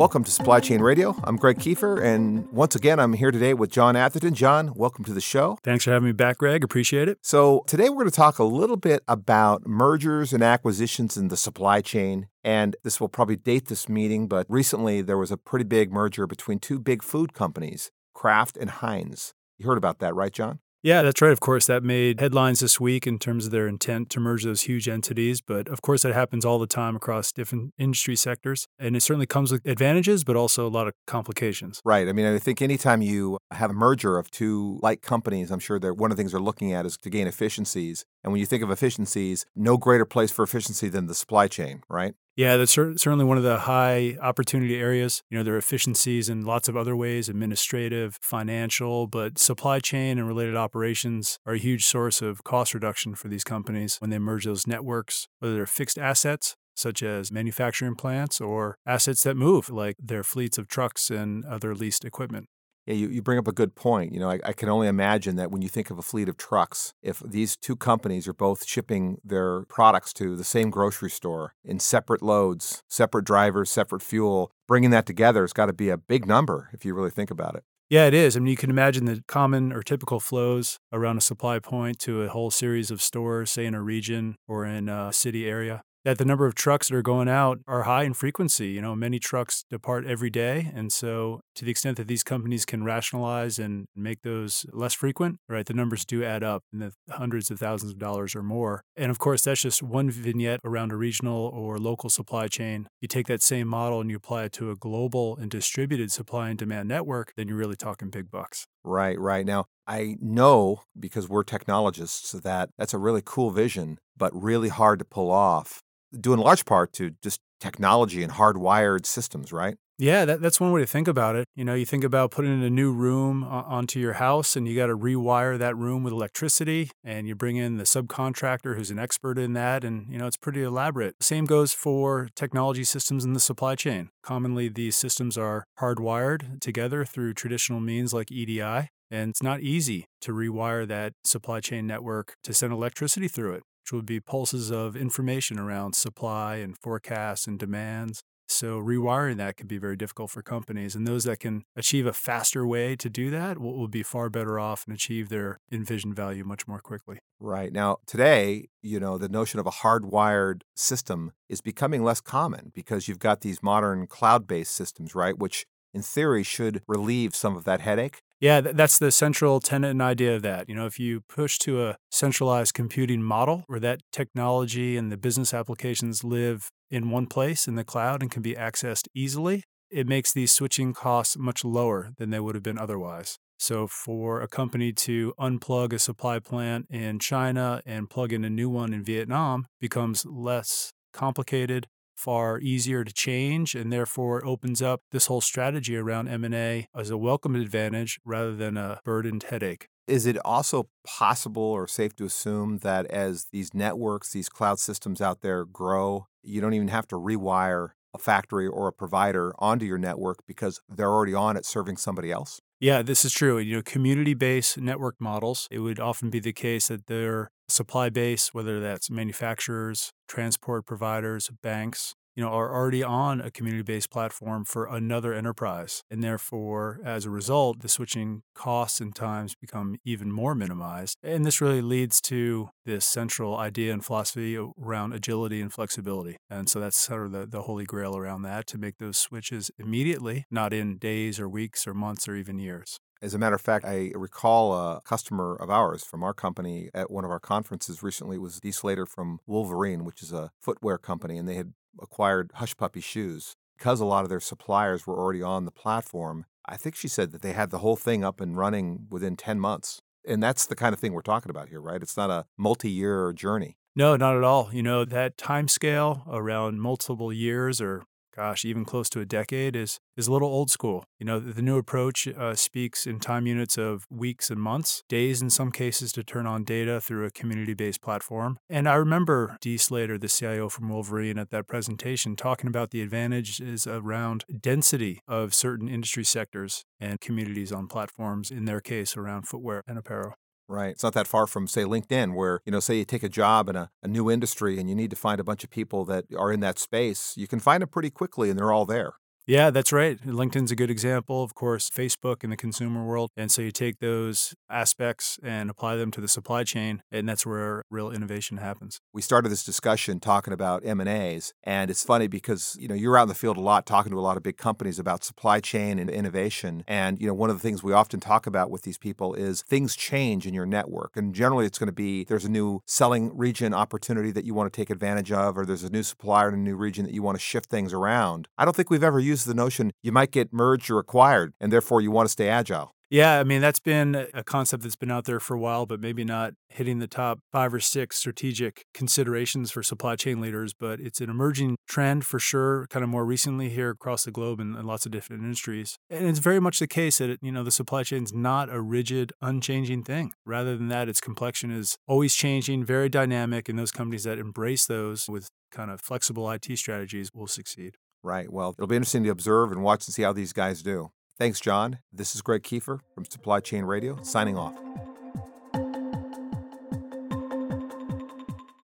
Welcome to Supply Chain Radio. I'm Greg Kefer, and once again, I'm here today with John Atherton. John, welcome to the show. Thanks for having me back, Greg. Appreciate it. So, today we're going to talk a little bit about mergers and acquisitions in the supply chain. And this will probably date this meeting, but recently there was a pretty big merger between two big food companies, Kraft and Heinz. You heard about that, right, John? Yeah, that's right. Of course, that made headlines this week in terms of their intent to merge those huge entities. But of course, that happens all the time across different industry sectors. And it certainly comes with advantages, but also a lot of complications. Right. I mean, I think anytime you have a merger of two like companies, I'm sure that one of the things they're looking at is to gain efficiencies. And when you think of efficiencies, no greater place for efficiency than the supply chain, right? Yeah, that's certainly one of the high opportunity areas. You know, there are efficiencies in lots of other ways administrative, financial, but supply chain and related operations are a huge source of cost reduction for these companies when they merge those networks, whether they're fixed assets such as manufacturing plants or assets that move, like their fleets of trucks and other leased equipment. Yeah, you, you bring up a good point. You know, I, I, can only imagine that when you think of a fleet of trucks, if these two companies are both shipping their products to the same grocery store in separate loads, separate drivers, separate fuel, bringing that together has got to be a big number if you really think about it. Yeah, it is. I mean, you can imagine the common or typical flows around a supply point to a whole series of stores, say in a region or in a city area that the number of trucks that are going out are high in frequency. You know, many trucks depart every day. And so, to the extent that these companies can rationalize and make those less frequent, right, the numbers do add up in the hundreds of thousands of dollars or more. And of course, that's just one vignette around a regional or local supply chain. You take that same model and you apply it to a global and distributed supply and demand network, then you're really talking big bucks. Right, right. Now, I know because we're technologists that that's a really cool vision, but really hard to pull off due in large part to just technology and hardwired systems, right? Yeah, that, that's one way to think about it. You know, you think about putting in a new room onto your house and you got to rewire that room with electricity and you bring in the subcontractor who's an expert in that. And, you know, it's pretty elaborate. Same goes for technology systems in the supply chain. Commonly, these systems are hardwired together through traditional means like EDI. And it's not easy to rewire that supply chain network to send electricity through it which would be pulses of information around supply and forecasts and demands. So rewiring that could be very difficult for companies. And those that can achieve a faster way to do that will, be far better off and achieve their envisioned value much more quickly. Right. Now, today, you know, the notion of a hardwired system is becoming less common because you've got these modern cloud based systems, right? Which in theory should relieve some of that headache. Yeah, that's the central tenet and idea of that. You know, if you push to a centralized computing model where that technology and the business applications live in one place in the cloud and can be accessed easily, it makes these switching costs much lower than they would have been otherwise. So, for a company to unplug a supply plant in China and plug in a new one in Vietnam becomes less complicated, far easier to change and therefore opens up this whole strategy around M&A as a welcome advantage rather than a burdened headache. Is it also possible or safe to assume that as these networks, these cloud systems out there grow, you don't even have to rewire a factory or a provider onto your network because they're already on it serving somebody else? Yeah, this is true. You know, community-based network models, it would often be the case that their supply base, whether that's manufacturers, transport providers, banks, you know, are already on a community-based platform for another enterprise. And therefore, as a result, the switching costs and times become even more minimized. And this really leads to this central idea and philosophy around agility and flexibility. And so that's sort of the, the holy grail around that to make those switches immediately, not in days or weeks or months or even years. As a matter of fact, I recall a customer of ours from our company at one of our conferences recently it was Dee Slater from Wolverine, which is a footwear company, and they had acquired Hush Puppy shoes. Because a lot of their suppliers were already on the platform, I think she said that they had the whole thing up and running within 10 months. And that's the kind of thing we're talking about here, right? It's not a multi year journey. No, not at all. You know, that time scale around multiple years or gosh, even close to a decade is is a little old school. You know, the new approach uh, speaks in time units of weeks and months, days in some cases to turn on data through a community-based platform. And I remember Dee Slater, the CIO from Wolverine, at that presentation talking about the advantages around density of certain industry sectors and communities on platforms, in their case around footwear and apparel. Right. It's not that far from, say, LinkedIn, where, you know, say you take a job in a, a, new industry and you need to find a bunch of people that are in that space. You can find them pretty quickly and they're all there. Yeah, that's right. LinkedIn's a good example, of course, Facebook in the consumer world. And so you take those aspects and apply them to the supply chain, and that's where real innovation happens. We started this discussion talking about M&As, and it's funny because, you know, you're out in the field a lot talking to a lot of big companies about supply chain and innovation. And, you know, one of the things we often talk about with these people is things change in your network. And generally it's going to be there's a new selling region opportunity that you want to take advantage of or there's a new supplier in a new region that you want to shift things around. I don't think we've ever used the notion you might get merged or acquired, and therefore you want to stay agile. Yeah, I mean, that's been a concept that's been out there for a while, but maybe not hitting the top five or six strategic considerations for supply chain leaders. But it's an emerging trend for sure, kind of more recently here across the globe and lots of different industries. And it's very much the case that, you know, the supply chain is not a rigid, unchanging thing. Rather than that, its complexion is always changing, very dynamic, and those companies that embrace those with kind of flexible IT strategies will succeed. Right. Well, it'll be interesting to observe and watch and see how these guys do. Thanks, John. This is Greg Kefer from Supply Chain Radio, signing off.